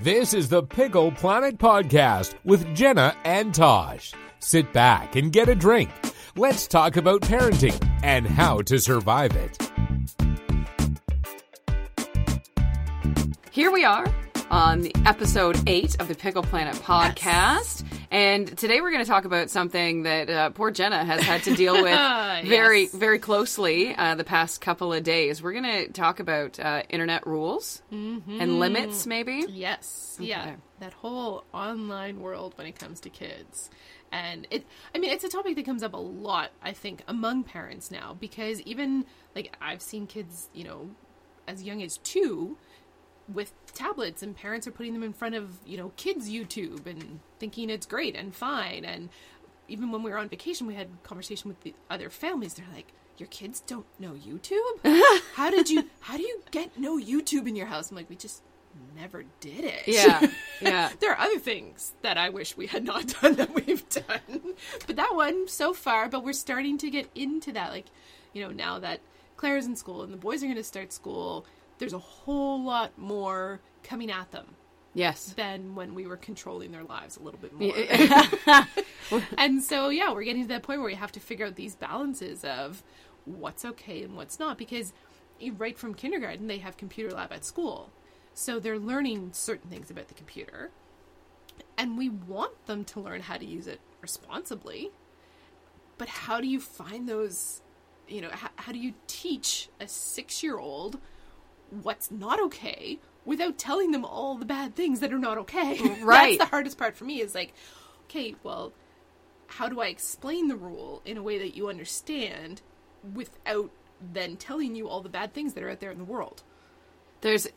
This is the Pickle Planet Podcast with Jenna and Tosh. Sit back and get a drink. Let's talk about parenting and how to survive it. Here we are on the episode eight of the Pickle Planet podcast. And today we're going to talk about something that uh, poor Jenna has had to deal with very, Yes. very closely uh, the past couple of days. We're going to talk about uh, internet rules and limits, maybe. Yes. Yeah. That whole online world when it comes to kids. And it I mean it's a topic that comes up a lot I think among parents now because even like I've seen kids, you know, as young as 2 with tablets and parents are putting them in front of, you know, kids YouTube and thinking it's great and fine and even when we were on vacation we had conversation with the other families they're like your kids don't know YouTube? how did you how do you get no YouTube in your house? I'm like we just never did it. Yeah, yeah. there are other things that I wish we had not done that we've done. But that one so far, but we're starting to get into that. Like, you know, now that Claire's in school and the boys are going to start school, there's a whole lot more coming at them Yes. than when we were controlling their lives a little bit more. and so, yeah, we're getting to that point where we have to figure out these balances of what's okay and what's not because right from kindergarten they have computer lab at school. So they're learning certain things about the computer. And we want them to learn how to use it responsibly. But how do you find those, you know, how, how do you teach a six year old what's not okay without telling them all the bad things that are not okay? Right. That's the hardest part for me is like, okay, well, how do I explain the rule in a way that you understand without then telling you all the bad things that are out there in the world? there's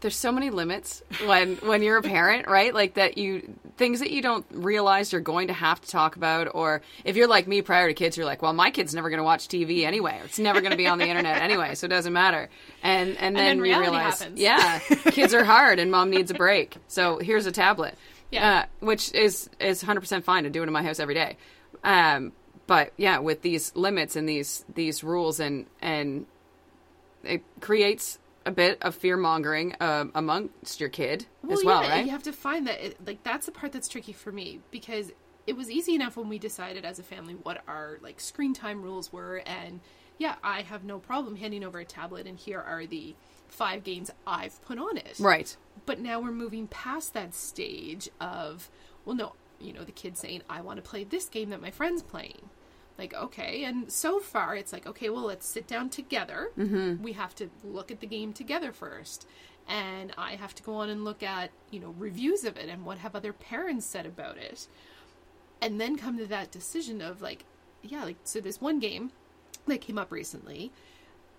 there's so many limits when when you're a parent right? Like that you things that you don't realize you're going to have to talk about or if you're like me prior to kids you're like well my kid's never going to watch tv anyway. It's never going to be on the internet anyway so it doesn't matter. And and then, then you realize happens. yeah kids are hard and mom needs a break. So here's a tablet Yeah. uh, which is is 100% fine to do it in my house every day. Um but yeah with these limits and these these rules and and it creates a bit of fear mongering um, amongst your kid as well, yeah, right? You have to find that. It, like that's the part that's tricky for me because it was easy enough when we decided as a family what our like screen time rules were, and yeah, I have no problem handing over a tablet, and here are the five games I've put on it. Right. But now we're moving past that stage of, well, no, you know, the kid saying, I want to play this game that my friend's playing. Like, okay. And so far, it's like, okay, well, let's sit down together. Mm-hmm. We have to look at the game together first. And I have to go on and look at, you know, reviews of it and what have other parents said about it. And then come to that decision of, like, yeah, like, so this one game that came up recently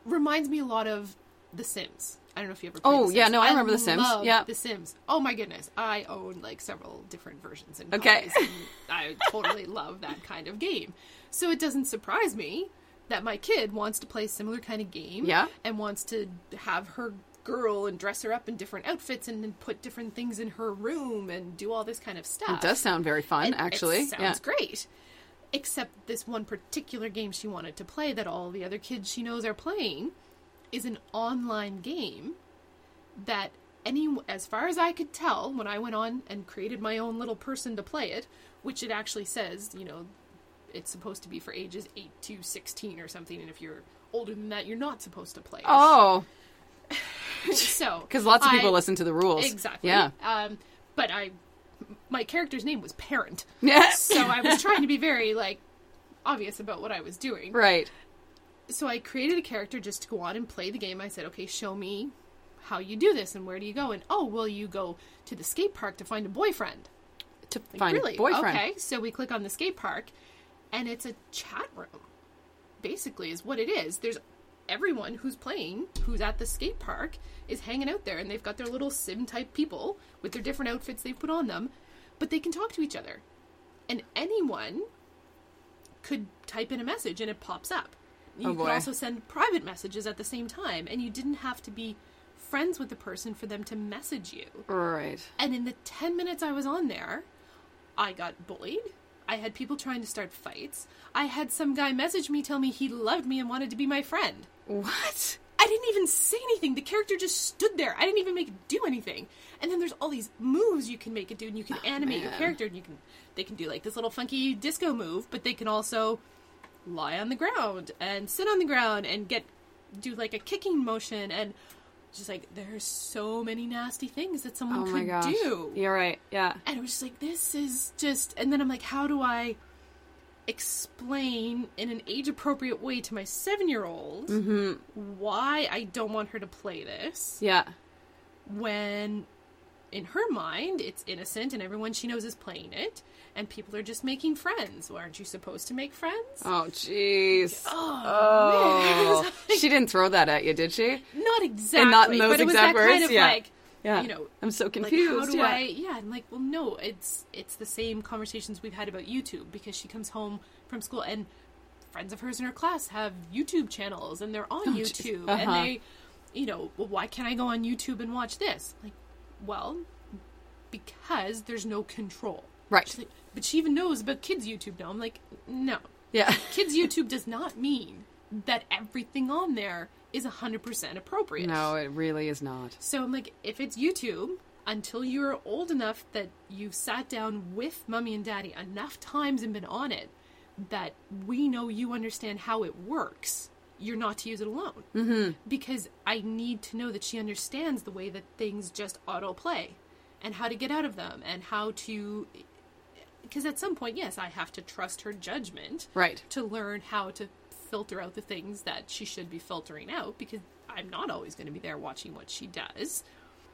reminds me a lot of The Sims. I don't know if you ever played Oh, The yeah, no, I remember The Sims. Yeah. The Sims. Oh my goodness. I own like several different versions and Okay. and I totally love that kind of game. So it doesn't surprise me that my kid wants to play a similar kind of game Yeah. and wants to have her girl and dress her up in different outfits and then put different things in her room and do all this kind of stuff. It does sound very fun, And actually. It sounds yeah. great. Except this one particular game she wanted to play that all the other kids she knows are playing is an online game that any as far as I could tell when I went on and created my own little person to play it, which it actually says, you know, it's supposed to be for ages 8 to 16 or something and if you're older than that you're not supposed to play it. Oh, so because lots of people I- listen to the rules. Exactly. Yeah. Um, but I, my character's name was Parent, Yeah. so I was trying to be very like obvious about what I was doing. right. So I created a character just to go on and play the game. I said, okay, show me how you do this and where do you go? And oh, well, you go to the skate park to find a boyfriend. To Like, find really? a boyfriend. Okay, so we click on the skate park, and it's a chat room. Basically, is what it is. There's everyone who's playing, who's at the skate park, is hanging out there, and they've got their little sim type people with their different outfits they've put on them, but they can talk to each other, and anyone could type in a message and it pops up. Oh, you Oh, could also send private messages at the same time, and you didn't have to be friends with the person for them to message you. Right. And in the 10 minutes I was on there, I got bullied. I had people trying to start fights. I had some guy message me, tell me he loved me and wanted to be my friend. What? I didn't even say anything. The character just stood there. I didn't even make it do anything. And then there's all these moves you can make it do, and you can oh, animate your character, and you can they can do like this little funky disco move, but they can also lie on the ground and sit on the ground and get do like a kicking motion and just like there's so many nasty things that someone Oh could gosh. do. You're right. Yeah. And it was just like, this is just. And then I'm like, how do I explain in an age appropriate way to my seven year old Mm-hmm. why I don't want her to play this Yeah. when in her mind it's innocent and everyone she knows is playing it and people are just making friends. Well, aren't you supposed to make friends? Oh, jeez. Oh. Oh. she didn't throw that at you, did she? not exactly. not in those but it was exact that kind words? of Yeah. like, Yeah. you know, I'm so like confused. how do yeah. I? Yeah, I'm like, well, no, it's it's the same conversations we've had about YouTube because she comes home from school and friends of hers in her class have YouTube channels and they're on Oh. YouTube Uh-huh. and they, you know, well, why can't I go on YouTube and watch this? Like, well, because there's no control. Right. Like, but she even knows about kids YouTube now. I'm like, no, Yeah. kids YouTube does not mean that everything on there is 100% appropriate. No, it really is not. So I'm like, if it's YouTube, until you're old enough that you've sat down with mommy and daddy enough times and been on it, that we know you understand how it works, you're not to use it alone. Mm-hmm. Because I need to know that she understands the way that things just autoplay and how to get out of them and how to. Because at some point, yes, I have to trust her judgment Right. to learn how to filter out the things that she should be filtering out because I'm not always going to be there watching what she does.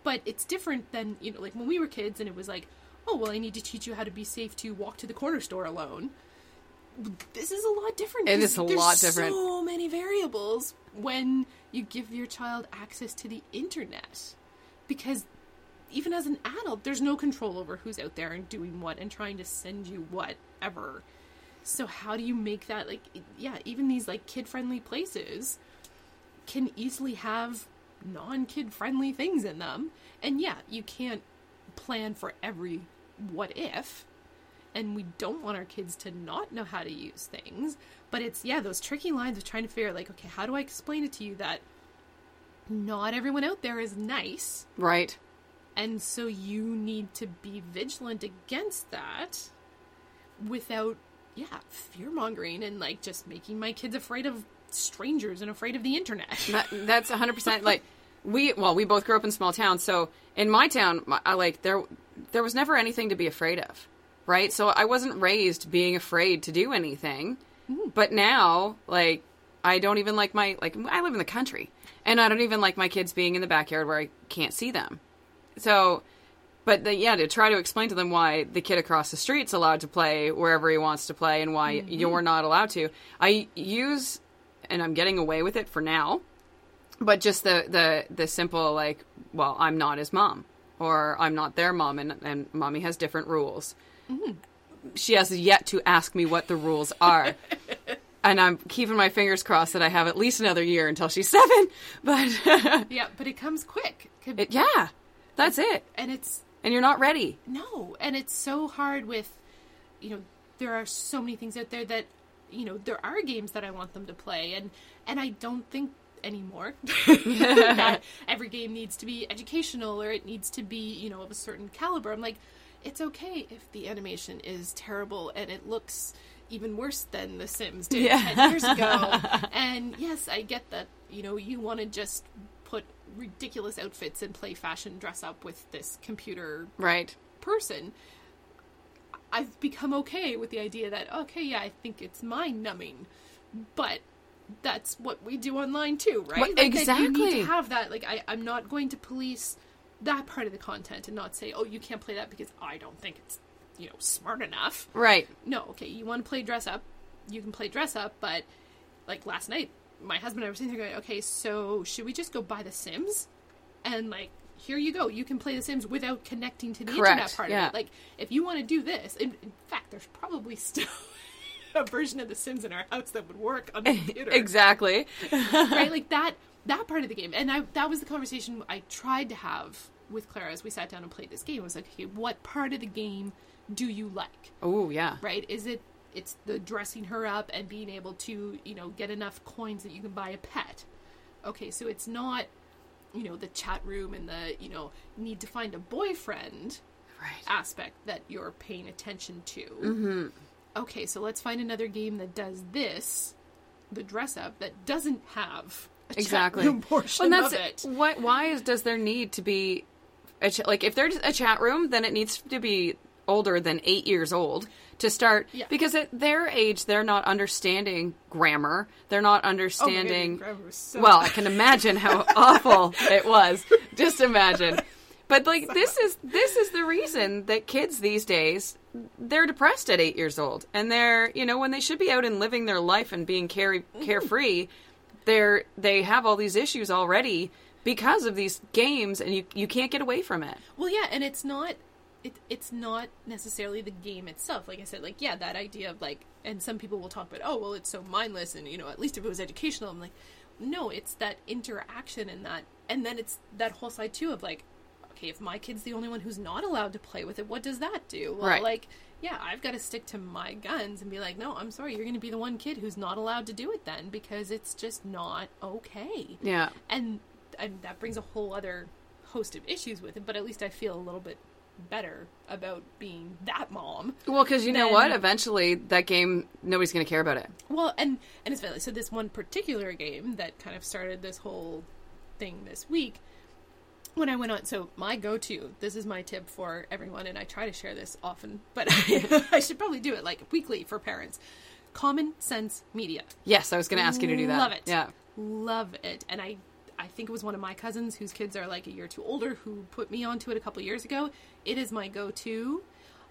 But it's different than, you know, like when we were kids and it was like, oh, well, I need to teach you how to be safe to walk to the corner store alone. This is a lot different. It is a lot different. So many variables when you give your child access to the internet. Because even as an adult, there's no control over who's out there and doing what and trying to send you whatever. So how do you make that like yeah, even these like kid friendly places can easily have non kid friendly things in them. And yeah, you can't plan for every what if. And we don't want our kids to not know how to use things. But it's yeah, those tricky lines of trying to figure out like, okay, how do I explain it to you that not everyone out there is nice Right. and so you need to be vigilant against that without, yeah, fear mongering and like just making my kids afraid of strangers and afraid of the internet. That, that's 100% like we well we both grew up in small towns so in my town I like there there was never anything to be afraid of right? So I wasn't raised being afraid to do anything. Mm. But now like I don't even like my like I live in the country. And I don't even like my kids being in the backyard where I can't see them. So but the, yeah to try to explain to them why the kid across the street's allowed to play wherever he wants to play and why mm-hmm. you're not allowed to I use and I'm getting away with it for now but just the the the simple like well i'm not his mom or i'm not their mom and and mommy has different rules she has yet to ask me what the rules are and i'm keeping my fingers crossed that i have at least another year until she's seven but yeah, but it comes quick. Could- it, yeah that's it And it's and you're not ready no, and it's so hard with you know, there are so many things out there that you know, there are games that I want them to play and and I don't think anymore that every game needs to be educational or it needs to be, you know, of a certain caliber. I'm like, it's okay if the animation is terrible and it looks even worse than The Sims did Yeah. 10 years ago. and yes, I get that, you know, you want to just put ridiculous outfits and play fashion dress up with this computer right person. I've become okay with the idea that okay, yeah, I think it's mind numbing, but that's what we do online too, right? Well, Like, that you need exactly. to have that. Like, I, I'm not going to police that part of the content and not say, oh, you can't play that because I don't think it's you know smart enough. right No, okay, you want to play dress up, you can play dress up, but like last night, my husband and I were sitting there going, okay, so should we just go buy The Sims? And like, here you go, you can play The Sims without connecting to the Correct, internet part yeah. of it. Like, if you want to do this, in, in fact, there's probably still a version of The Sims in our house that would work on the computer exactly right? Like that that part of the game, and I that was the conversation I tried to have with Clara as we sat down and played this game. I was like, okay, what part of the game do you like? oh yeah Right? Is it it's the dressing her up and being able to you know get enough coins that you can buy a pet, okay, so it's not, you know, the chat room and the, you know, need to find a boyfriend Right. aspect that you're paying attention to. Mm-hmm. Okay, so let's find another game that does this, the dress up, that doesn't have Exactly. portion Well, and of that's it. Why, why is, does there need to be a ch- like if there's a chat room, then it needs to be older than eight years old to start Yeah. because at their age they're not understanding grammar. They're not Oh understanding. was so well, I can imagine how awful it was. Just imagine. But like this is this is the reason that kids these days they're depressed at eight years old, and they're you know when they should be out and living their life and being care mm-hmm. carefree, they're they have all these issues already because of these games, and you you can't get away from it. Well, yeah, and it's not it, it's not necessarily the game itself. Like I said, like yeah, that idea of like, and some people will talk about, oh, well, it's so mindless, and you know, at least if it was educational, I'm like, no, it's that interaction and that, and then it's that whole side too of like, okay, if my kid's the only one who's not allowed to play with it, what does that do? Well, Right. like. Yeah, I've got to stick to my guns and be like, no, I'm sorry, you're going to be the one kid who's not allowed to do it then because it's just not okay Yeah. and and that brings a whole other host of issues with it but at least i feel a little bit better about being that mom Well, because you know what? Eventually, that game nobody's going to care about it. well and and it's so this one particular game that kind of started this whole thing this week when i went on so my go-to this is my tip for everyone and i try to share this often but i should probably do it like weekly for parents common sense media Yes, I was going to ask you to do that. Love it. Yeah. Love it. And I I think it was one of my cousins whose kids are like a year too older who put me onto it a couple years ago. It is my go-to.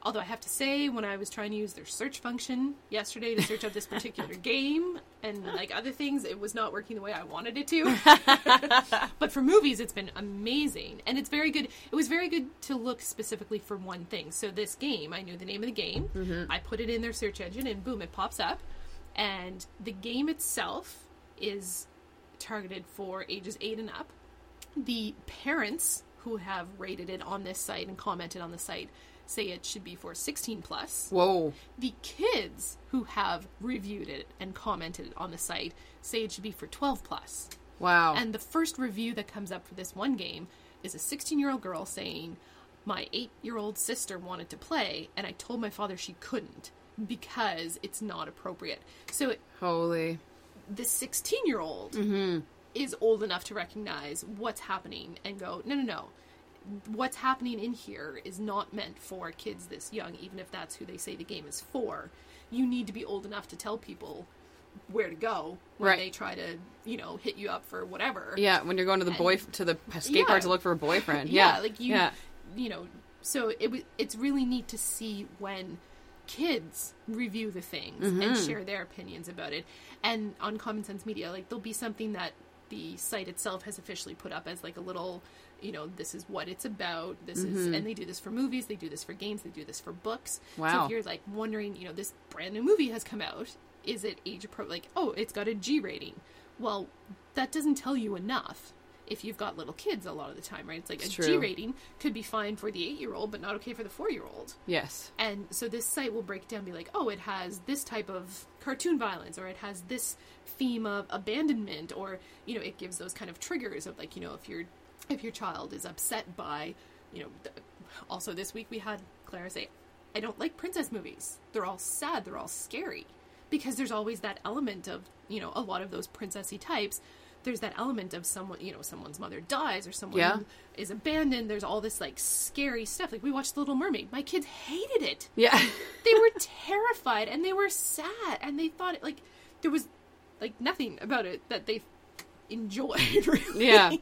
Although I have to say, when I was trying to use their search function yesterday to search up this particular game and like other things, it was not working the way I wanted it to. but for movies, it's been amazing, and it's very good. It was very good to look specifically for one thing. So this game, I knew the name of the game. Mm-hmm. I put it in their search engine, and boom, it pops up. And the game itself is targeted for ages eight and up. The parents who have rated it on this site and commented on the site say it should be for 16 plus. Whoa. The kids who have reviewed it and commented on the site say it should be for 12 plus. Wow. And the first review that comes up for this one game is a 16 year old girl saying, My eight year old sister wanted to play, and I told my father she couldn't because it's not appropriate. So it, Holy. the 16 year old mm-hmm. Is old enough to recognize what's happening and go, No, no, no. What's happening in here is not meant for kids this young, even if that's who they say the game is for. You need to be old enough to tell people where to go when Right. they try to, you know, hit you up for whatever. Yeah, when you're going to the boy to the skate Yeah. park to look for a boyfriend. yeah, Yeah. like you Yeah. you know so it was it's really neat to see when kids review the things and Mm-hmm. share their opinions about it and on common sense media like there'll be something that the site itself has officially put up as like a little you know this is what it's about this is mm-hmm. and they do this for movies they do this for games they do this for books. So Wow. if you're like wondering you know this brand new movie has come out is it age appropriate like oh it's got a g rating. Well that doesn't tell you enough if you've got little kids a lot of the time right it's like It's a. G rating could be fine for the eight year old but not okay for the four year old Yes. and so this site will break down and be like, oh, it has this type of cartoon violence, or it has this theme of abandonment, or you know, it gives those kind of triggers of like, you know, if your if your child is upset by, you know, also this week we had Clara say, I don't like princess movies. They're all sad. They're all scary because there's always that element of you know a lot of those princessy types. There's that element of someone, you know, someone's mother dies or someone Yeah. is abandoned. There's all this like scary stuff. Like we watched The Little Mermaid. My kids hated it Yeah. they were terrified and they were sad and they thought it like there was like nothing about it that they enjoyed really. Yeah.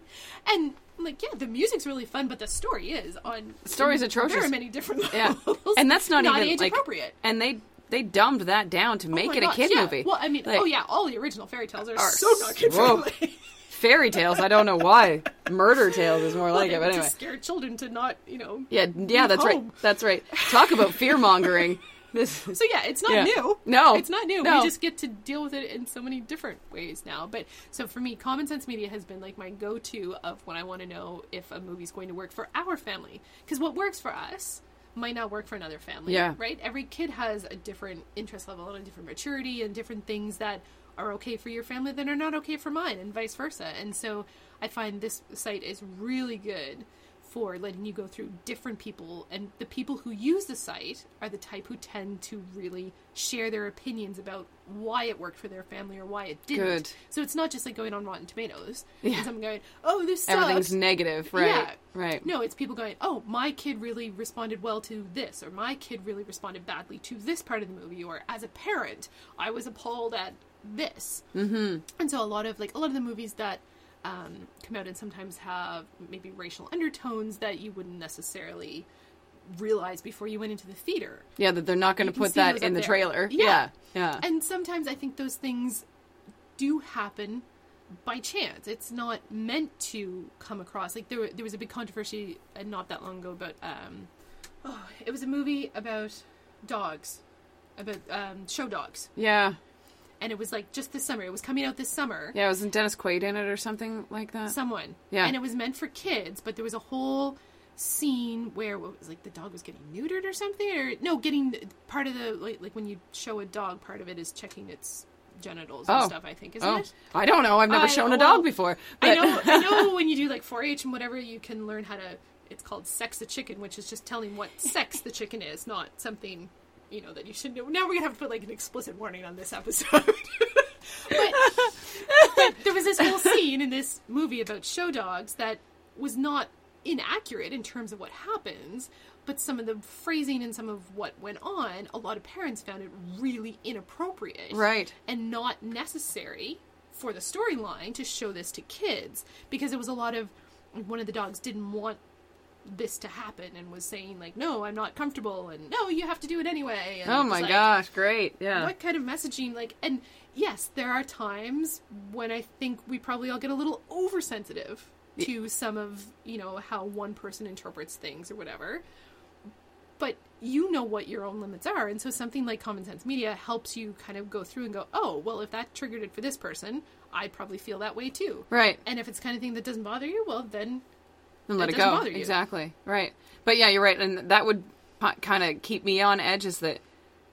and like yeah the music's really fun but the story is on story's in atrocious. very many different Yeah. And that's not, even age like appropriate And they they dumbed that down to Oh make my it a kid yeah. movie. well i mean oh, Like, oh yeah all the original fairy tales are, Are so not kid friendly. Fairy tales, I don't know why. Murder tales is more like They it, but to anyway. scare children to not you know Yeah, yeah, that's right. That's right. Talk about fear mongering. This So yeah, it's not Yeah. new. No. it's not new. No. We just get to deal with it in so many different ways now. But so for me, Common Sense Media has been like my go-to of when I want to know if a movie's going to work for our family. Because what works for us might not work for another family. Yeah. Right. Every kid has a different interest level and a different maturity and different things that are okay for your family that are not okay for mine, and vice versa. And so I find this site is really good for letting you go through different people and the people who use the site are the type who tend to really share their opinions about why it worked for their family or why it didn't. Good. So it's not just like going on Rotten Tomatoes Yeah. and someone going, "Oh, this sucks." Everything's negative, right? Yeah. Right. No, it's people going, "Oh, my kid really responded well to this," or "My kid really responded badly to this part of the movie," or "As a parent, I was appalled at this." Mm-hmm. And so a lot of like a lot of the movies that um, come out and sometimes have maybe racial undertones that you wouldn't necessarily realize before you went into the theater. Yeah, that they're not going to put that in the there. trailer. Yeah. Yeah. Yeah. And sometimes I think those things do happen by chance. It's not meant to come across. Like there, there was a big controversy uh, not that long ago about. Um, oh, it was a movie about dogs, about um, show dogs, yeah. And it was like just this summer. It was coming out this summer. Yeah, wasn't Dennis Quaid in it or something like that? Someone, Yeah. and it was meant for kids, but there was a whole scene where what was like the dog was getting neutered or something, or no, getting part of the like, like when you show a dog, part of it is checking its genitals and Oh. stuff. I think isn't oh, it? I don't know. I've never I- shown a well, dog before. I but- know, I know. When you do like 4-H and whatever, you can learn how to. It's called sex the chicken, which is just telling what sex the chicken is, not something you know that you should know. Now we're gonna have to put like an explicit warning on this episode. but, but there was this whole scene in this movie about show dogs that was not inaccurate in terms of what happens. But some of the phrasing and some of what went on, a lot of parents found it really inappropriate Right. and not necessary for the storyline to show this to kids because it was a lot of one of the dogs didn't want this to happen and was saying like no i'm not comfortable and no you have to do it anyway and Oh my like, gosh, great. Yeah. what kind of messaging like and yes there are times when i think we probably all get a little oversensitive to some of you know how one person interprets things or whatever but you know what your own limits are and so something like common sense media helps you kind of go through and go oh well if that triggered it for this person i'd probably feel that way too Right. and if it's the kind of thing that doesn't bother you well then and let It it go. Exactly. Right. But yeah, you're right, and that would kind of keep me on edge. Is that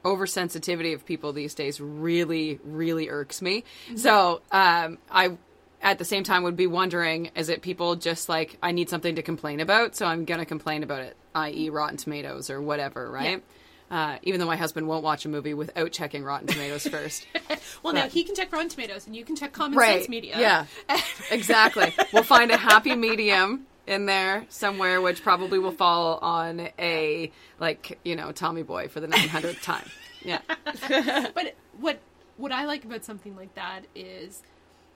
oversensitivity of people these days really, really irks me. Mm-hmm. So um, I, at the same time, would be wondering: is it people just like I need something to complain about, so I'm gonna complain about it, i.e., Rotten Tomatoes or whatever, right? Uh, even though my husband won't watch a movie without checking Rotten Tomatoes first. well now he can check rotten tomatoes and you can check common right. sense media Yeah. exactly. We'll find a happy medium in there somewhere, which probably will fall on a like you know Tommy Boy for the nine hundredth time. Yeah. but what what I like about something like that is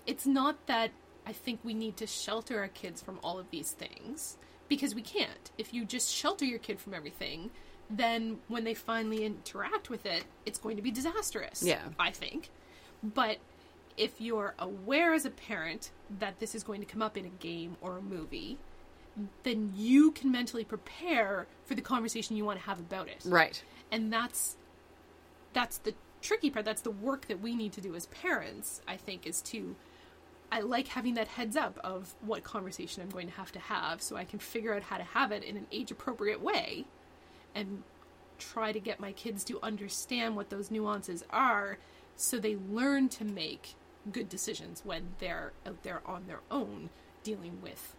it's not that I think we need to shelter our kids from all of these things because we can't. If you just shelter your kid from everything, then when they finally interact with it, it's going to be disastrous. Yeah. I think. But if you're aware as a parent that this is going to come up in a game or a movie, then you can mentally prepare for the conversation you want to have about it Right. and that's that's the tricky part that's the work that we need to do as parents i think is to i like having that heads up of what conversation i'm going to have to have so i can figure out how to have it in an age appropriate way and try to get my kids to understand what those nuances are so they learn to make good decisions when they're out there on their own dealing with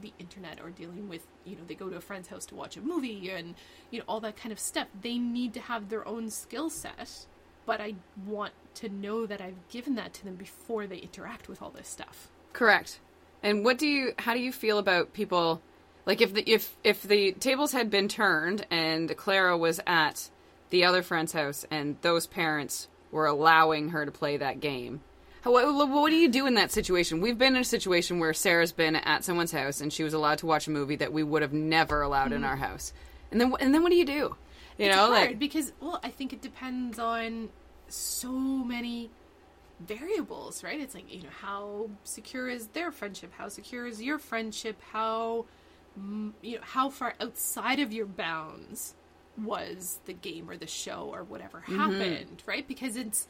the internet or dealing with you know they go to a friend's house to watch a movie and you know all that kind of stuff they need to have their own skill set but i want to know that i've given that to them before they interact with all this stuff Correct. And what do you? How do you feel about people? Like if the if if the tables had been turned and Clara was at the other friend's house and those parents were allowing her to play that game. What, what do you do in that situation? We've been in a situation where Sarah's been at someone's house and she was allowed to watch a movie that we would have never allowed in our house. And then and then what do you do? You Mm-hmm. it's know, hard like because well i think it depends on so many variables right it's like you know how secure is their friendship how secure is your friendship how mm, you know how far outside of your bounds was the game or the show or whatever happened right because it's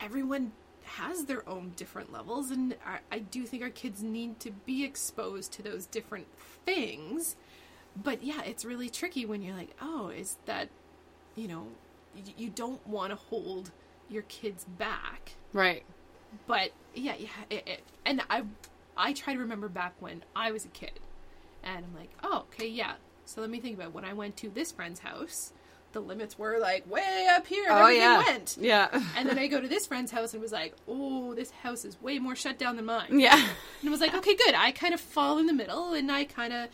everyone has their own different levels and I, I do think our kids need to be exposed to those different things but yeah it's really tricky when you're like oh is that you know y- you don't want to hold your kids back right. but yeah, yeah, it, it, and I I try to remember back when I was a kid, and I'm like, oh, okay, yeah. So let me think about when I went to this friend's house. The limits were like way up here. And Oh everything yeah, went. yeah, And then I go to this friend's house and was like, oh, this house is way more shut down than mine. yeah. And it was like, okay, good. I kind of fall in the middle, and I kind of,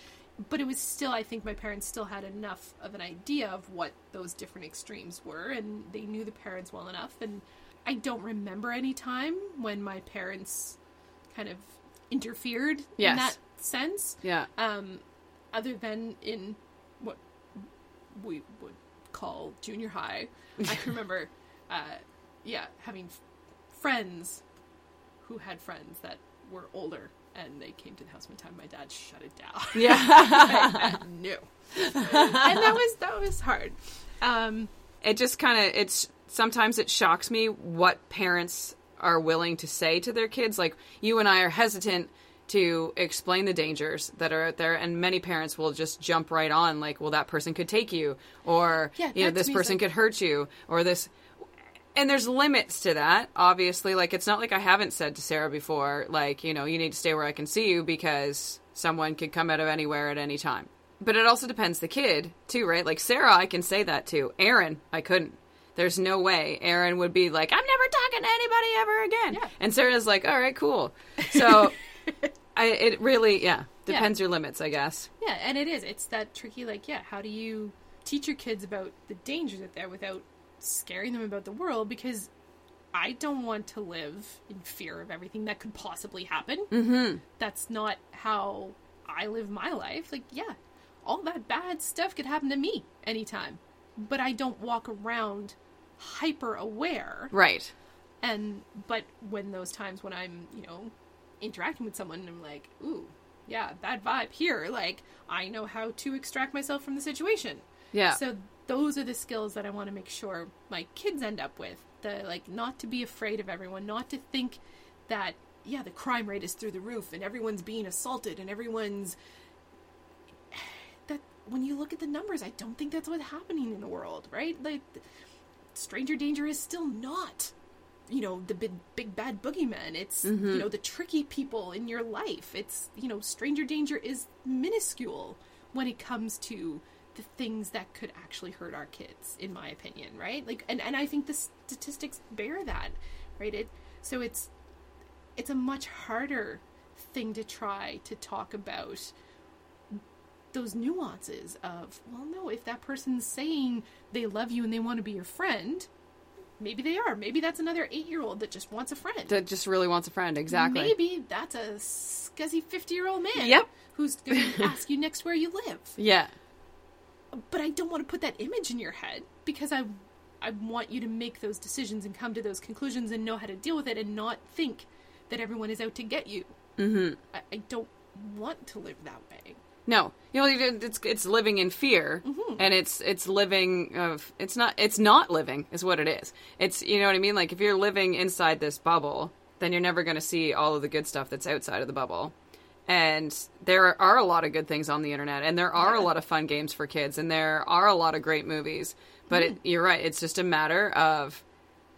but it was still, I think my parents still had enough of an idea of what those different extremes were, and they knew the parents well enough. And I don't remember any time when my parents kind of interfered Yes. in that sense, Yeah. um, other than in what we would call junior high. I remember, uh, yeah, having f- friends who had friends that were older, and they came to the house one time. My dad shut it down. Yeah. no, and that was that was hard. Um, it just kind of it's sometimes it shocks me what parents are willing to say to their kids like you and I are hesitant to explain the dangers that are out there and many parents will just jump right on like well that person could take you or Yeah, you know this person like- could hurt you or this and there's limits to that obviously. Like it's not like i haven't said to sarah before like you know you need to stay where i can see you because someone could come out of anywhere at any time. But it also depends the kid too right? Like sarah i can say that to aaron i couldn't. There's no way aaron would be like i'm never talking to anybody ever again. Yeah. and sarah's like all right cool. So I, it really yeah depends your limits i guess yeah, and it is. It's that tricky. Like, yeah, how do you teach your kids about the dangers out there without scaring them about the world? Because I don't want to live in fear of everything that could possibly happen. Mm-hmm. That's not how I live my life. Like, yeah, all that bad stuff could happen to me anytime, but I don't walk around hyper aware. right And but when those times when I'm, you know, interacting with someone, and I'm like, ooh, yeah, bad vibe here. Like, I know how to extract myself from the situation. yeah So those are the skills that I want to make sure my kids end up with. The like not to be afraid of everyone, not to think that yeah, the crime rate is through the roof and everyone's being assaulted and everyone's that when you look at the numbers, I don't think that's what's happening in the world, right? Like stranger danger is still not you know the big big bad boogeyman. It's mm-hmm. you know the tricky people in your life. It's you know stranger danger is minuscule when it comes to the things that could actually hurt our kids in my opinion right? Like and, and i think the statistics bear that right? It so it's it's a much harder thing to try to talk about those nuances of well no if that person's saying they love you and they want to be your friend maybe they are. Maybe that's another eight-year-old that just wants a friend. That just really wants a friend exactly. Maybe that's a scuzzy 50-year-old man Yep. who's going to ask you next where you live. Yeah. But i don't want to put that image in your head because i i want you to make those decisions and come to those conclusions and know how to deal with it and not think that everyone is out to get you. Mm-hmm. I, I don't want to live that way No, you know, it's it's living in fear, Mm-hmm. and it's it's living of it's not it's not living is what it is. It's you know what I mean. Like if you're living inside this bubble, then you're never going to see all of the good stuff that's outside of the bubble. And there are a lot of good things on the internet, and there are a lot of fun games for kids, and there are a lot of great movies. But Mm-hmm. it, you're right; it's just a matter of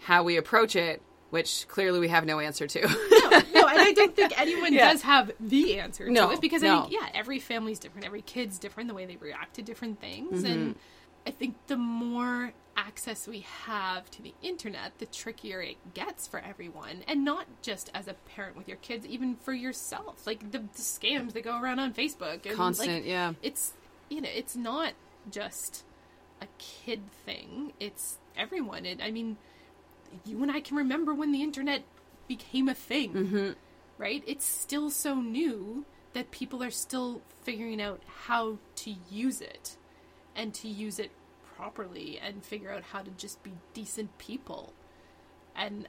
how we approach it, which clearly we have no answer to. no, no, and I don't think anyone Yeah. does have the answer to it because I think yeah, every family's different, every kid's different, the way they react to different things, Mm-hmm. and I think the more access we have to the internet, the trickier it gets for everyone, and not just as a parent with your kids, even for yourself. Like the, the scams that go around on Facebook, and Constant, like, yeah. It's you know, it's not just a kid thing; it's everyone. It, I mean, you and I can remember when the internet became a thing, Mm-hmm. right? It's still so new that people are still figuring out how to use it and to use it properly and figure out how to just be decent people. And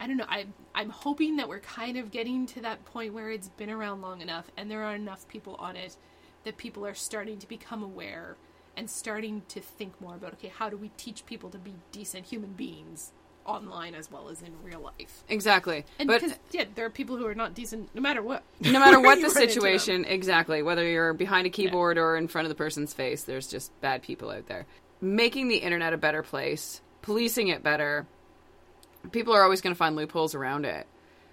I don't know, I I'm hoping that we're kind of getting to that point where it's been around long enough and there are enough people on it that people are starting to become aware and starting to think more about okay, how do we teach people to be decent human beings online as well as in real life? exactly, And but because yeah, there are people who are not decent no matter what. no matter what the run into them. situation, exactly, whether you're behind a keyboard or in front of the person's face, there's just bad people out there. Making the internet a better place, policing it better, people are always going to find loopholes around it.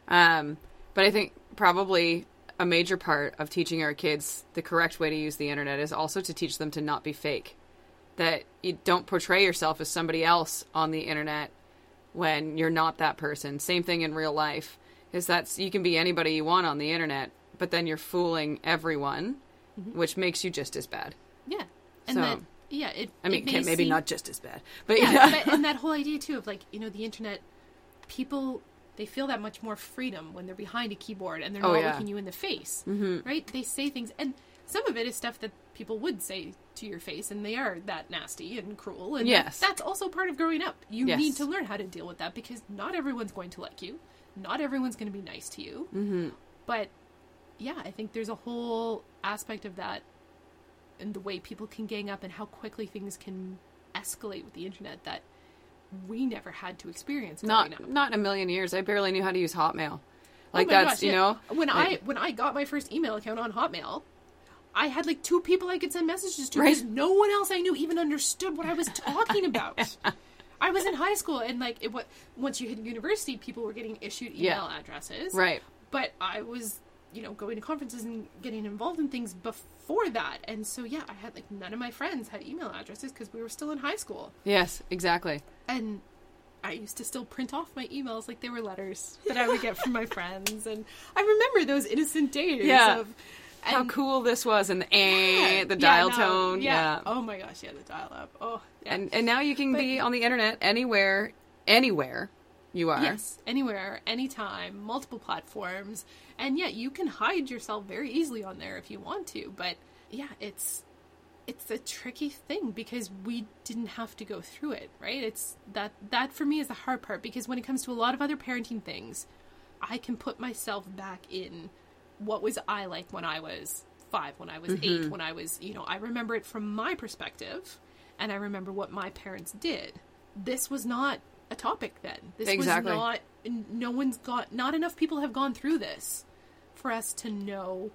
Um, but I think probably a major part of teaching our kids the correct way to use the internet is also to teach them to not be fake. That you don't portray yourself as somebody else on the internet when you're not that person. Same thing in real life. Is that you can be anybody you want on the internet, but then you're fooling everyone, which makes you just as bad. Yeah. And So- that yeah, it I mean, it may maybe seem- not just as bad, but yeah, yeah. but, and that whole idea too of like you know the internet people they feel that much more freedom when they're behind a keyboard and they're Oh, not yeah. looking you in the face mm-hmm. right they say things and some of it is stuff that people would say to your face and they are that nasty and cruel and Yes. that's also part of growing up you Yes. need to learn how to deal with that because not everyone's going to like you not everyone's going to be nice to you mm-hmm. but yeah i think there's a whole aspect of that and the way people can gang up and how quickly things can escalate with the internet that we never had to experience not up. not in a million years. I barely knew how to use Hotmail. Like Oh that's gosh, you yeah. know when I when I got my first email account on Hotmail, I had like two people I could send messages to Right. because no one else I knew even understood what I was talking about. I was in high school and like it what once you hit university, people were getting issued email Yeah. addresses. right. But I was, you know, going to conferences and getting involved in things before that. And so yeah, I had like none of my friends had email addresses because we were still in high school. Yes, exactly. and I used to still print off my emails like they were letters that I would get from my friends, and I remember those innocent days Yeah. of How cool this was, and the eh, the Yeah, dial no, tone, yeah. Oh my gosh, yeah, the dial up. Oh, yeah. And and now you can But- be on the internet anywhere, anywhere you are. yes, anywhere, anytime, multiple platforms, and yeah, you can hide yourself very easily on there if you want to. But yeah, it's it's a tricky thing because we didn't have to go through it, right? It's that that for me is the hard part because when it comes to a lot of other parenting things, I can put myself back in what was I like when I was 5, when I was 8, mm-hmm. when I was, you know, I remember it from my perspective and I remember what my parents did. This was not a topic then. This Exactly. was not no one's got not enough people have gone through this for us to know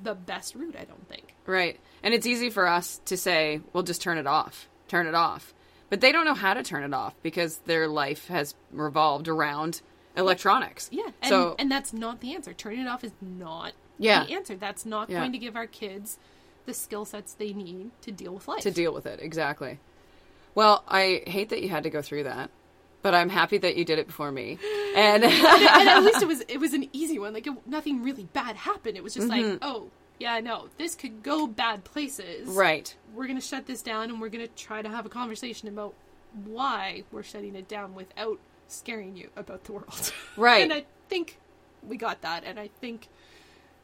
the best route, I don't think. Right. And it's easy for us to say, well, just turn it off. Turn it off. But they don't know how to turn it off because their life has revolved around electronics. Yeah, and, so and that's not the answer. Turning it off is not Yeah. the answer. That's not Yeah. going to give our kids the skill sets they need to deal with life. to deal with it, exactly. Well, I hate that you had to go through that, but I'm happy that you did it before me. And and at least it was it was an easy one. Like it, nothing really bad happened. It was just Mm-hmm. like, oh yeah, no, this could go bad places. right. We're gonna shut this down, and we're gonna try to have a conversation about why we're shutting it down without scaring you about the world. Right. and I think we got that, and I think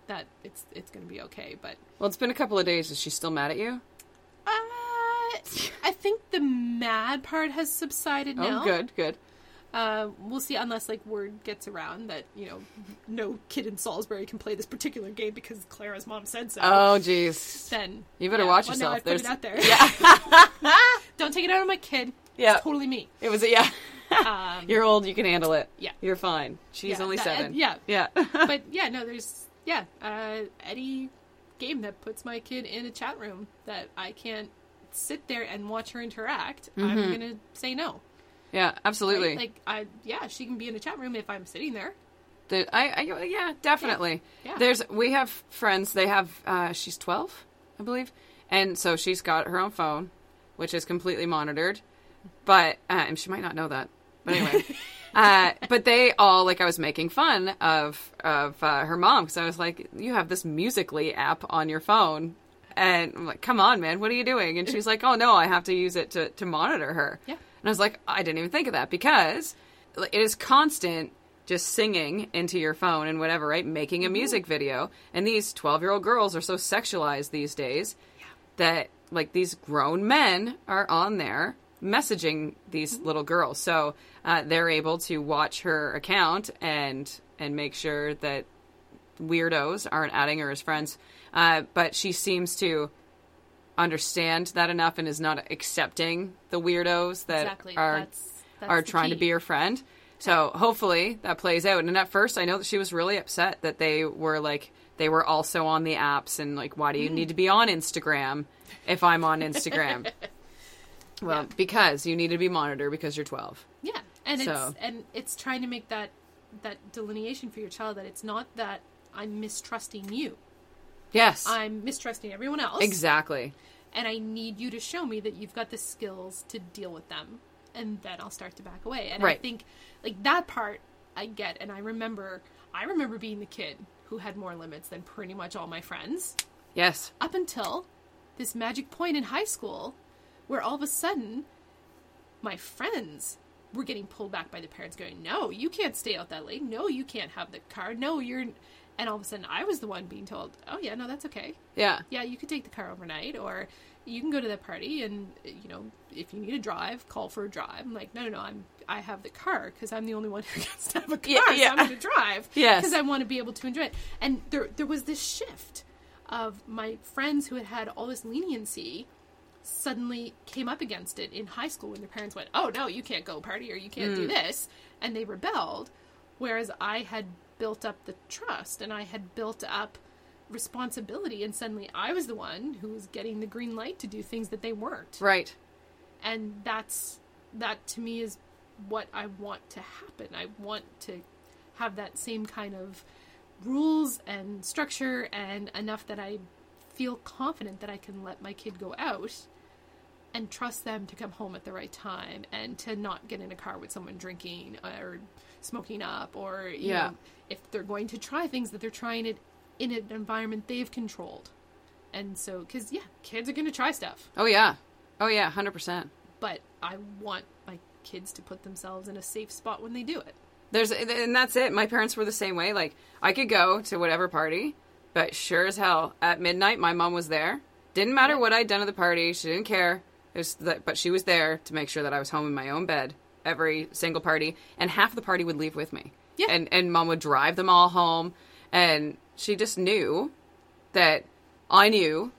that it's it's gonna be okay. But Well, it's been a couple of days. Is she still mad at you? Uh, I think the mad part has subsided now. Oh, good, good. Uh, we'll see, unless like word gets around that you know no kid in Salisbury can play this particular game because Clara's mom said so. Oh, jeez. then You better yeah, watch well, yourself. Now I put it out there. Yeah. Don't take it out on my kid. Yeah. It's totally me. It was a yeah. Um, You're old. You can handle it. Yeah. You're fine. She's Yeah, only that- seven. yeah. Yeah. but yeah, no, there's yeah, uh, any game that puts my kid in a chat room that I can't sit there and watch her interact, I'm Mm-hmm. gonna say no. yeah. Absolutely. Right? Like, I yeah, she can be in a chat room if I'm sitting there. The, I, I, yeah, definitely. Yeah. There's, we have friends. They have, uh, she's twelve, I believe, and so she's got her own phone, which is completely monitored. But uh, and she might not know that. But anyway, uh, but they all like I was making fun of of uh, her mom because I was like, you have this Musical.ly app on your phone. And I'm like, come on, man, what are you doing? And she's like, oh no, I have to use it to, to monitor her. Yeah. And I was like, I didn't even think of that because it is constant just singing into your phone and whatever, right? Making a music video. And these 12 year old girls are so sexualized these days that, like, these grown men are on there messaging these little girls. So uh, they're able to watch her account and and make sure that weirdos aren't adding her as friends. Uh, but she seems to understand that enough and is not accepting the weirdos that Exactly. are That's- that's are trying to be her friend. So hopefully that plays out. And at first, I know that she was really upset that they were like they were also on the apps and like, why do Mm. you need to be on Instagram if I'm on Instagram? well, because you need to be monitored because you're 12. Yeah, and it's and it's trying to make that that delineation for your child that it's not that I'm mistrusting you. Yes. I'm mistrusting everyone else. exactly. and I need you to show me that you've got the skills to deal with them, and then I'll start to back away. And I think like that part I get, and I remember I remember being the kid who had more limits than pretty much all my friends Yes. up until this magic point in high school where all of a sudden my friends were getting pulled back by the parents going no you can't stay out that late no you can't have the car no you're and all of a sudden i was the one being told oh yeah no that's okay Yeah. yeah, you could take the car overnight, or you can go to the party, and you know, if you need a drive, call for a drive. I'm like, no, no, no, I'm I have the car because I'm the only one who gets to have a car, Yeah, so. I'm going to drive. Yes. because I want to be able to enjoy it. And there, there was this shift of my friends who had had all this leniency suddenly came up against it in high school when their parents went, "Oh no, you can't go party or you can't Mm. do this," and they rebelled. Whereas I had built up the trust and I had built up responsibility, and suddenly I was the one who was getting the green light to do things that they weren't. Right. And that's that to me is what I want to happen. I want to have that same kind of rules and structure and enough that I feel confident that I can let my kid go out and trust them to come home at the right time and to not get in a car with someone drinking or smoking up or you Yeah. know if they're going to try things that they're trying it in an environment they've controlled. And so cuz yeah, kids are going to try stuff Oh yeah. Oh yeah. Hundred percent. but I want my kids to put themselves in a safe spot when they do it. There's and that's it. My parents were the same way. Like I could go to whatever party, but sure as hell at midnight my mom was there. Didn't matter what I'd done at the party. She didn't care. It was that, but she was there to make sure that I was home in my own bed every single party, and half the party would leave with me. Yeah. And and mom would drive them all home, and she just knew that I knew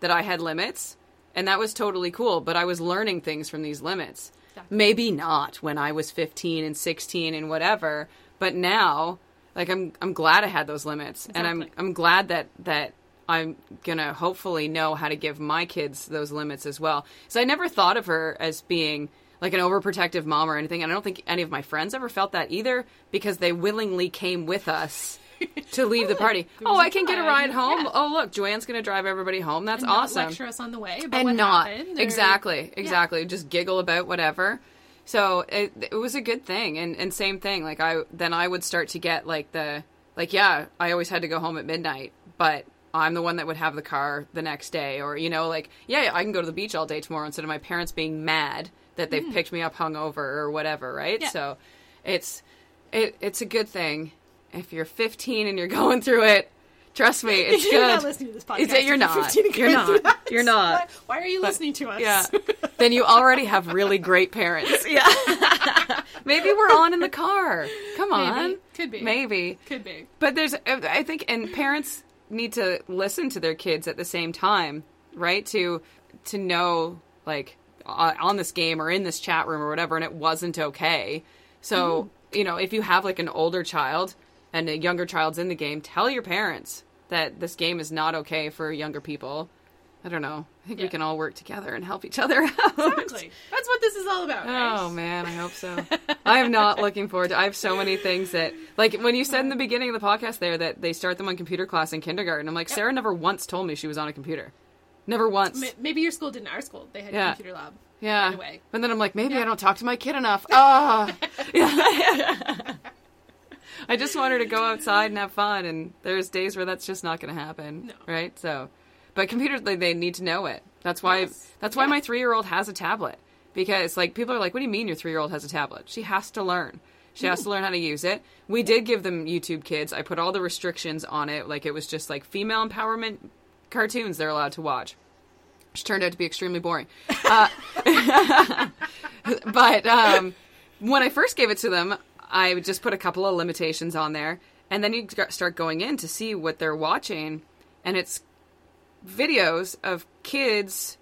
that I had limits, and that was totally cool. But I was learning things from these limits. Exactly. Maybe not when I was 15 and 16 and whatever, but now, like I'm I'm glad I had those limits, and I'm I'm glad that that I'm gonna hopefully know how to give my kids those limits as well. So I never thought of her as being like an overprotective mom or anything, and I don't think any of my friends ever felt that either because they willingly came with us to leave the party. Oh, I can get a ride home. Yeah. Oh, look, Joanne's gonna drive everybody home. That's And awesome lecture us on the way about and what not happened. or- exactly exactly just giggle about whatever so it, it was a good thing and and same thing like i then i would start to get like the like yeah i always had to go home at midnight but i'm the one that would have the car the next day or you know like yeah i can go to the beach all day tomorrow instead of my parents being mad that they've mm. picked me up hungover or whatever right. Yeah. so it's it it's a good thing if you're 15 and you're going through it trust me it's good You're not listening to this podcast. It's- you're not you're not you're not Why, why are you listening to us? yeah. then you already have really great parents. Yeah. Maybe we're on in the car. Come on. Maybe. Could be. Maybe. Could be. But there's, I think, and parents need to listen to their kids at the same time, right? To, to know, like, uh, on this game or in this chat room or whatever, and it wasn't okay. So, you know, if you have like an older child and a younger child's in the game, tell your parents that this game is not okay for younger people. I don't know. I think we can all work together and help each other out. Exactly. That's what this is all about. right? Oh man, I hope so. I am not looking forward to. I have so many things that, like, when you said in the beginning of the podcast there that they start them on computer class in kindergarten. I'm like, Sarah never once told me she was on a computer. Never once. Maybe your school didn't. Our school, they had Yeah. a computer lab. yeah. right away. And then I'm like, maybe I don't talk to my kid enough. Ah. Yeah. I just want her to go outside and have fun, and there's days where that's just not going to happen, No. right? So, but computers they, they need to know it. That's why Yes. that's why Yeah. my three year old has a tablet because like people are like, what do you mean your three year old has a tablet? She has to learn. She has to learn how to use it. We did give them YouTube Kids. I put all the restrictions on it, like it was just like female empowerment cartoons they're allowed to watch which turned out to be extremely boring. Uh, but um, when I first gave it to them, I would just put a couple of limitations on there, and then you start going in to see what they're watching, and it's videos of kids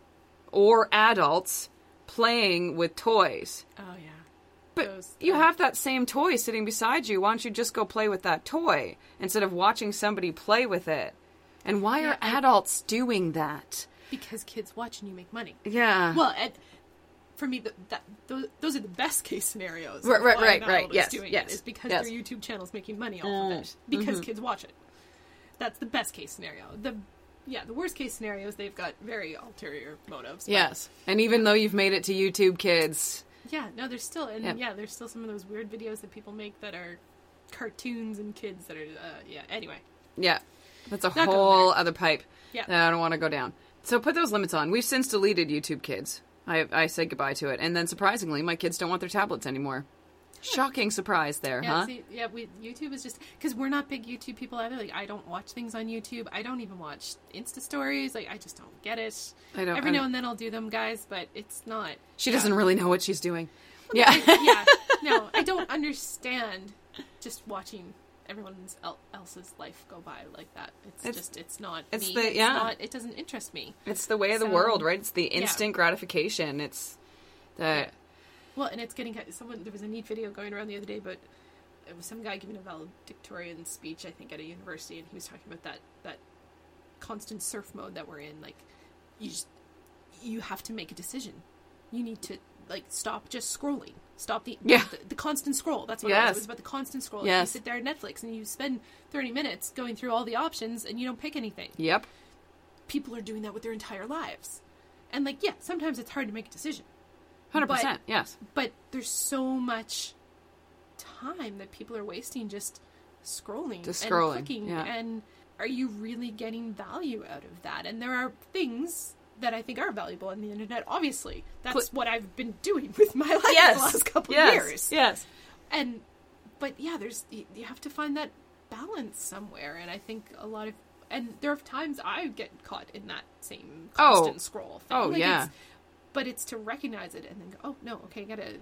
or adults playing with toys. Oh yeah. But Those- you have that same toy sitting beside you. Why don't you just go play with that toy instead of watching somebody play with it? And why Yeah, are I- adults doing that? because kids watch and you make money. Yeah. Well, and for me, that, that those, those are the best case scenarios. Right, right, right, right, yes, is doing yes, it, is because yes. their YouTube channel's making money off Mm, of it because mhm. kids watch it. That's the best case scenario. The yeah, the worst case scenario is they've got very ulterior motives. but- Yes. And even though you've made it to YouTube Kids, Yeah, no, there's still and Yeah. yeah. there's still some of those weird videos that people make that are cartoons and kids that are uh, yeah. Anyway, yeah, that's a Not whole other pipe Yeah. that I don't want to go down. So put those limits on. We've since deleted YouTube Kids. I, I said goodbye to it. And then surprisingly, my kids don't want their tablets anymore. Shocking surprise there, yeah, huh? see, yeah. We YouTube is just because we're not big YouTube people either. Like, I don't watch things on YouTube. I don't even watch Insta stories. Like, I just don't get it. I don't- Every I- now and then I'll do them, guys, but it's not. She yeah. doesn't really know what she's doing. Yeah. yeah, no, I don't understand just watching everyone el- else's life go by like that. It's, It's- just it's not it's me. the- it's yeah. not, it doesn't interest me. It's the way of the world, right? It's the yeah. instant gratification. It's the Well, and it's getting someone. There was a neat video going around the other day, but it was some guy giving a valedictorian speech, I think, at a university, and he was talking about that that constant surf mode that we're in. Like, you just you have to make a decision. You need to like stop just scrolling. Stop the Yeah. the, the constant scroll. That's what it Yes. was. It was about the constant scroll. Yes. You sit there at Netflix and you spend thirty minutes going through all the options, and you don't pick anything. Yep. People are doing that with their entire lives, and like, yeah, sometimes it's hard to make a decision Hundred percent. Yes. but there's so much time that people are wasting just scrolling Just and scrolling, clicking yeah. and are you really getting value out of that and there are things that I think are valuable on the internet obviously that's what I've been doing with my life Yes. the last couple yes. of years Yes. and but yeah there's you, you have to find that balance somewhere and I think a lot of and there are times I get caught in that same Oh. constant scroll thing. Oh, yeah. it's, but it's to recognize it and then go oh no okay gotta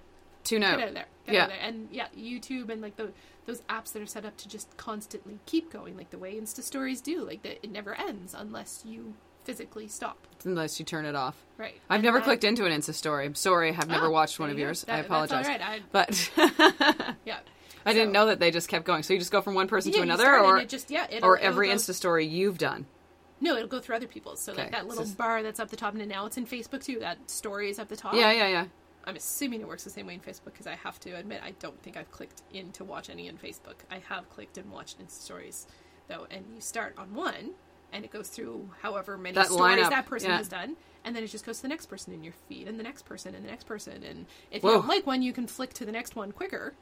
Tune get out. out of there. Get Yeah. out of there. And yeah, YouTube and like the, those apps that are set up to just constantly keep going, like the way Insta stories do. Like that, it never ends unless you physically stop. Unless you turn it off. Right. I've And never that- clicked into an Insta story. I'm sorry, I've never Oh, watched one of yours. That- I that's apologize. all right. I, But yeah. I didn't know that they just kept going. So you just go from one person Yeah, to another, or just yeah, or every Insta story you've done. No, it'll go through other people's. So Okay, like that little it's- bar that's up the top, and now it's in Facebook too. That story is up the top. Yeah, yeah, yeah. I'm assuming it works the same way in Facebook because I have to admit I don't think I've clicked in to watch any in Facebook. I have clicked and watched Insta stories though, and you start on one and it goes through however many That stories lineup, that person yeah. has done, and then it just goes to the next person in your feed, and the next person, and the next person, and if Whoa. you don't like one, you can flick to the next one quicker.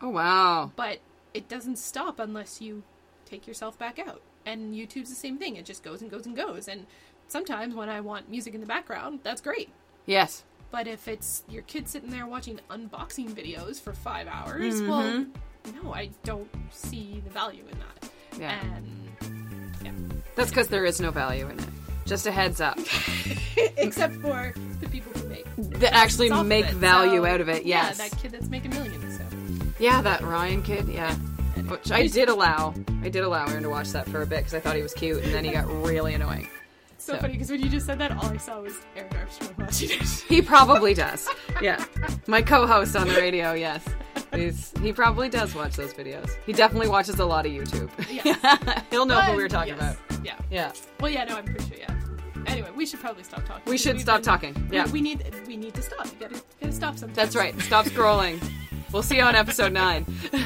Oh wow. But it doesn't stop unless you take yourself back out. And YouTube's the same thing; it just goes and goes and goes. And sometimes when I want music in the background, that's great. Yes. But if it's your kid sitting there watching unboxing videos for five hours, Mm-hmm. well, no, I don't see the value in that. Yeah. And yeah, That's because there is no value in it. Just a heads up. except for the people who make That actually make it. value So, out of it. Yes. yeah, that kid that's making millions. So Yeah, that Ryan kid. Yeah. Which I did allow. I did allow Aaron to watch that for a bit because I thought he was cute, and then he got really annoying. so So- funny because when you just said that, all I saw was Aaron Armstrong watching it. He probably does. Yeah. My co-host on the radio. Yes. He's, he probably does watch those videos. He definitely watches a lot of YouTube. Yes. He'll know who we were talking yes, about. Yeah. Yeah. Well, yeah, no, I'm pretty sure. Yeah. Anyway, we should probably stop talking. We should We've stop been- talking. Yeah. We, need we need to stop. You gotta, gotta stop sometimes. That's right. Stop scrolling. We'll see you on episode nine.